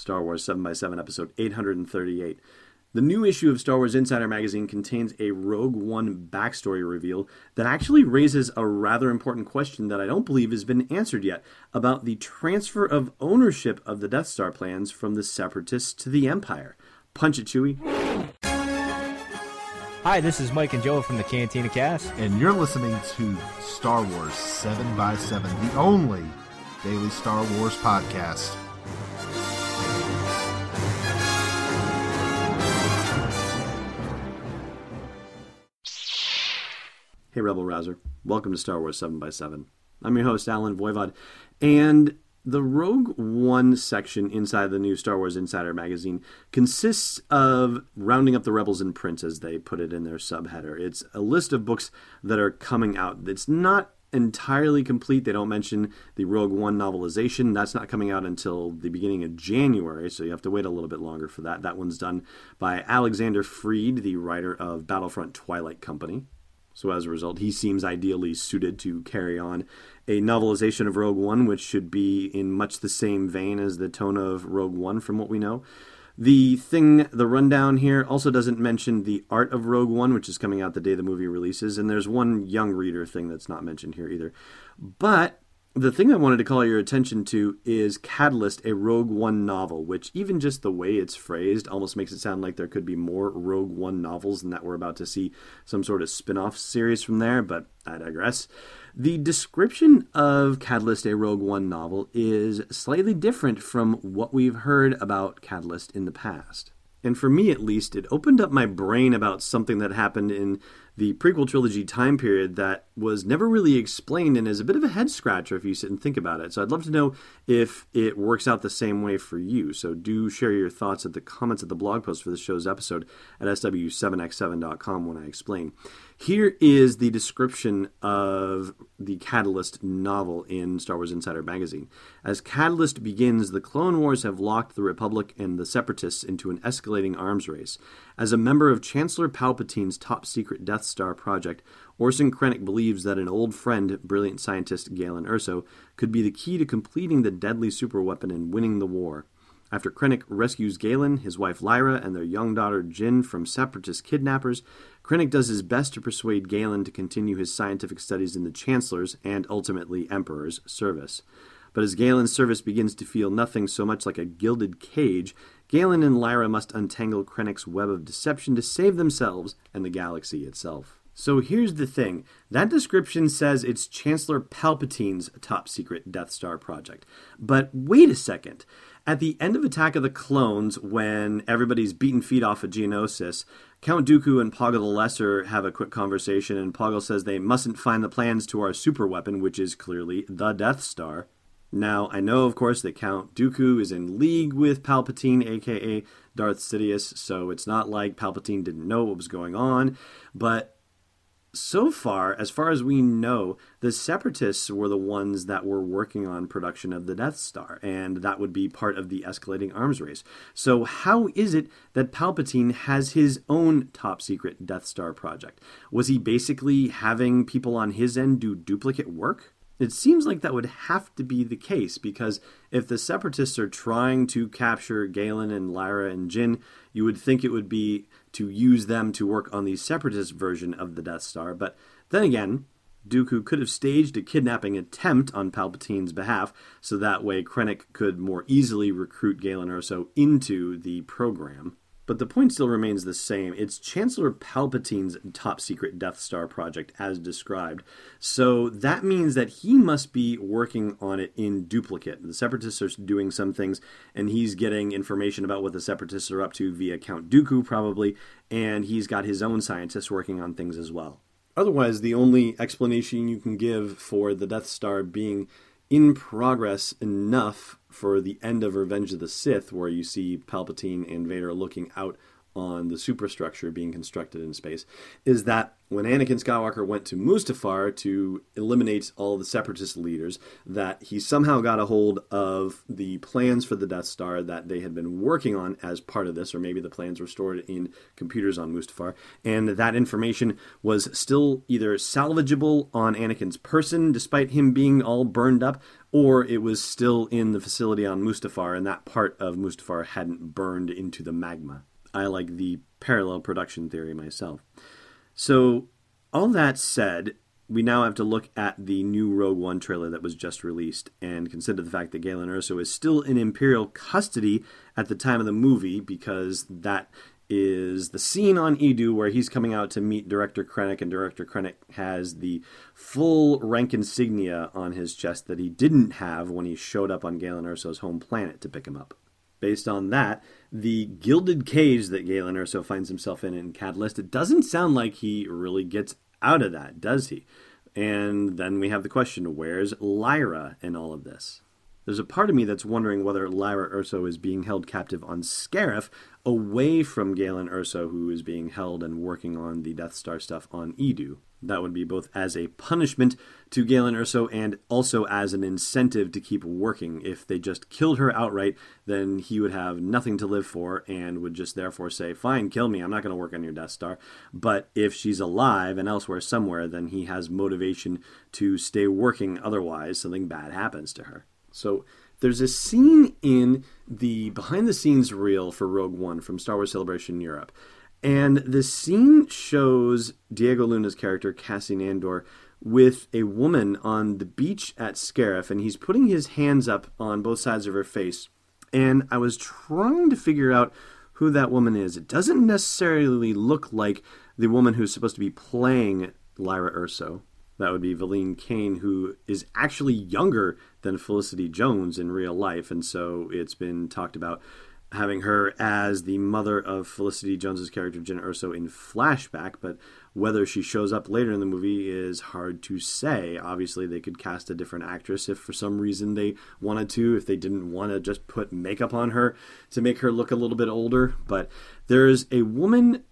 Star Wars 7x7, episode 838. The new issue of Star Wars Insider magazine contains a Rogue One backstory reveal that actually raises a rather important question that I don't believe has been answered yet about the transfer of ownership of the Death Star plans from the Separatists to the Empire. Punch it, Chewie. Hi, this is Mike and Joe from the Cantina Cast. And you're listening to Star Wars 7x7, the only daily Star Wars podcast. Hey, Rebel Rouser. Welcome to Star Wars 7x7. I'm your host, Allen Voivod. And the Rogue One section inside the new Star Wars Insider magazine consists of rounding up the Rebels in print, as they put it in their subheader. It's a list of books that are coming out. It's not entirely complete. They don't mention the Rogue One novelization. That's not coming out until the beginning of January, so you have to wait a little bit longer for that. That one's done by Alexander Freed, the writer of Battlefront Twilight Company. So as a result, he seems ideally suited to carry on a novelization of Rogue One, which should be in much the same vein as the tone of Rogue One, from what we know. The thing, the rundown here also doesn't mention the art of Rogue One, which is coming out the day the movie releases, and there's one young reader thing that's not mentioned here either. But the thing I wanted to call your attention to is Catalyst, a Rogue One novel, which even just the way it's phrased almost makes it sound like there could be more Rogue One novels and that we're about to see some sort of spin off series from there, but I digress. The description of Catalyst, a Rogue One novel, is slightly different from what we've heard about Catalyst in the past. And for me, at least, it opened up my brain about something that happened in the prequel trilogy time period that was never really explained and is a bit of a head scratcher if you sit and think about it. So I'd love to know if it works out the same way for you. So do share your thoughts at the comments at the blog post for the show's episode at sw7x7.com when I explain. Here is the description of the Catalyst novel in Star Wars Insider magazine. As Catalyst begins, the Clone Wars have locked the Republic and the Separatists into an escalating arms race. As a member of Chancellor Palpatine's top secret Death Star project, Orson Krennic believes that an old friend, brilliant scientist Galen Erso, could be the key to completing the deadly superweapon and winning the war. After Krennic rescues Galen, his wife Lyra, and their young daughter Jyn from separatist kidnappers, Krennic does his best to persuade Galen to continue his scientific studies in the Chancellor's and ultimately Emperor's service. But as Galen's service begins to feel nothing so much like a gilded cage, Galen and Lyra must untangle Krennic's web of deception to save themselves and the galaxy itself. So here's the thing that description says it's Chancellor Palpatine's top secret Death Star project. But wait a second. At the end of Attack of the Clones, when everybody's beaten feet off of Geonosis, Count Dooku and Poggle the Lesser have a quick conversation, and Poggle says they mustn't find the plans to our super weapon, which is clearly the Death Star. Now, I know, of course, that Count Dooku is in league with Palpatine, aka Darth Sidious, so it's not like Palpatine didn't know what was going on, but so far, as far as we know, the Separatists were the ones that were working on production of the Death Star, and that would be part of the escalating arms race. So, how is it that Palpatine has his own top secret Death Star project? Was he basically having people on his end do duplicate work? It seems like that would have to be the case because if the Separatists are trying to capture Galen and Lyra and Jyn, you would think it would be to use them to work on the Separatist version of the Death Star. But then again, Dooku could have staged a kidnapping attempt on Palpatine's behalf, so that way Krennic could more easily recruit Galen Erso into the program. But the point still remains the same. It's Chancellor Palpatine's top secret Death Star project, as described. So that means that he must be working on it in duplicate. The Separatists are doing some things, and he's getting information about what the Separatists are up to via Count Dooku, probably, and he's got his own scientists working on things as well. Otherwise, the only explanation you can give for the Death Star being in progress enough for the end of Revenge of the Sith, where you see Palpatine and Vader looking out on the superstructure being constructed in space is that when Anakin Skywalker went to Mustafar to eliminate all the separatist leaders, that he somehow got a hold of the plans for the Death Star that they had been working on as part of this, or maybe the plans were stored in computers on Mustafar, and that information was still either salvageable on Anakin's person, despite him being all burned up, or it was still in the facility on Mustafar, and that part of Mustafar hadn't burned into the magma. I like the parallel production theory myself. So, all that said, we now have to look at the new Rogue One trailer that was just released and consider the fact that Galen Erso is still in Imperial custody at the time of the movie because that is the scene on Eadu where he's coming out to meet Director Krennic, and Director Krennic has the full rank insignia on his chest that he didn't have when he showed up on Galen Erso's home planet to pick him up. Based on that, the gilded cage that Galen Erso finds himself in in Catalyst, it doesn't sound like he really gets out of that, does he? And then we have the question where's Lyra in all of this? There's a part of me that's wondering whether Lyra Erso is being held captive on Scarif away from Galen Erso, who is being held and working on the Death Star stuff on Eadu. That would be both as a punishment to Galen Erso and also as an incentive to keep working. If they just killed her outright, then he would have nothing to live for and would just therefore say, Fine, kill me, I'm not going to work on your Death Star. But if she's alive and elsewhere somewhere, then he has motivation to stay working, otherwise, something bad happens to her. So there's a scene in the behind the scenes reel for Rogue One from Star Wars Celebration Europe and the scene shows Diego Luna's character, Cassian Andor, with a woman on the beach at Scarif, and he's putting his hands up on both sides of her face. And I was trying to figure out who that woman is. It doesn't necessarily look like the woman who's supposed to be playing Lyra Erso. That would be Valene Kane, who is actually younger than Felicity Jones in real life, and so it's been talked about having her as the mother of Felicity Jones's character Jyn Erso in flashback, but whether she shows up later in the movie is hard to say. Obviously, they could cast a different actress if for some reason they wanted to, if they didn't want to just put makeup on her to make her look a little bit older. But there's a woman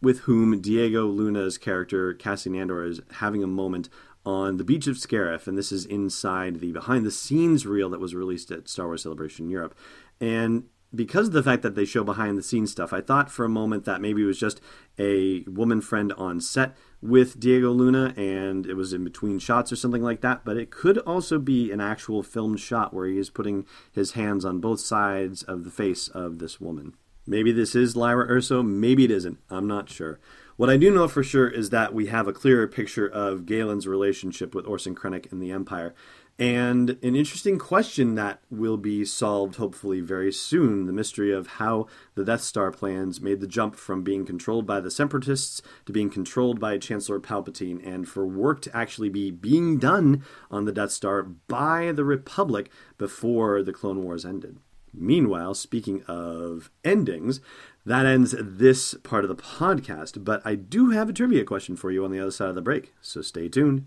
with whom Diego Luna's character Cassian Andor is having a moment on the beach of Scarif, and this is inside the behind the scenes reel that was released at Star Wars Celebration Europe. And because of the fact that they show behind the scenes stuff, I thought for a moment that maybe it was just a woman friend on set with Diego Luna and it was in between shots or something like that, but it could also be an actual filmed shot where he is putting his hands on both sides of the face of this woman. Maybe this is Lyra Erso, maybe it isn't. I'm not sure. What I do know for sure is that we have a clearer picture of Galen's relationship with Orson Krennic and the Empire, and an interesting question that will be solved hopefully very soon the mystery of how the Death Star plans made the jump from being controlled by the Separatists to being controlled by Chancellor Palpatine, and for work to actually be being done on the Death Star by the Republic before the Clone Wars ended. Meanwhile, speaking of endings, that ends this part of the podcast, but I do have a trivia question for you on the other side of the break, so stay tuned.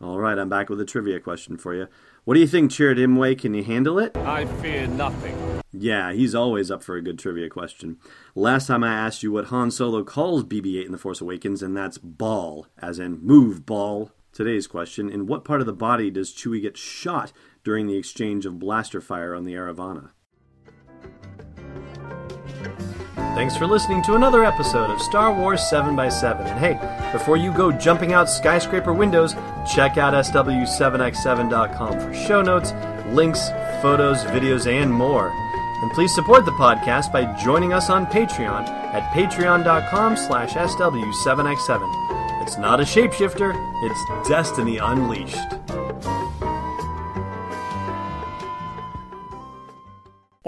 All right, I'm back with a trivia question for you. What do you think, Chirrut? Can you handle it? I fear nothing. Yeah, he's always up for a good trivia question. Last time I asked you what Han Solo calls BB 8 in The Force Awakens, and that's ball, as in move ball. Today's question In what part of the body does Chewie get shot during the exchange of blaster fire on the Eravana? Thanks for listening to another episode of Star Wars 7x7. And hey, before you go jumping out skyscraper windows, check out SW7x7.com for show notes, links, photos, videos, and more. And please support the podcast by joining us on Patreon at patreon.com slash SW7x7. It's not a shapeshifter, it's Destiny Unleashed.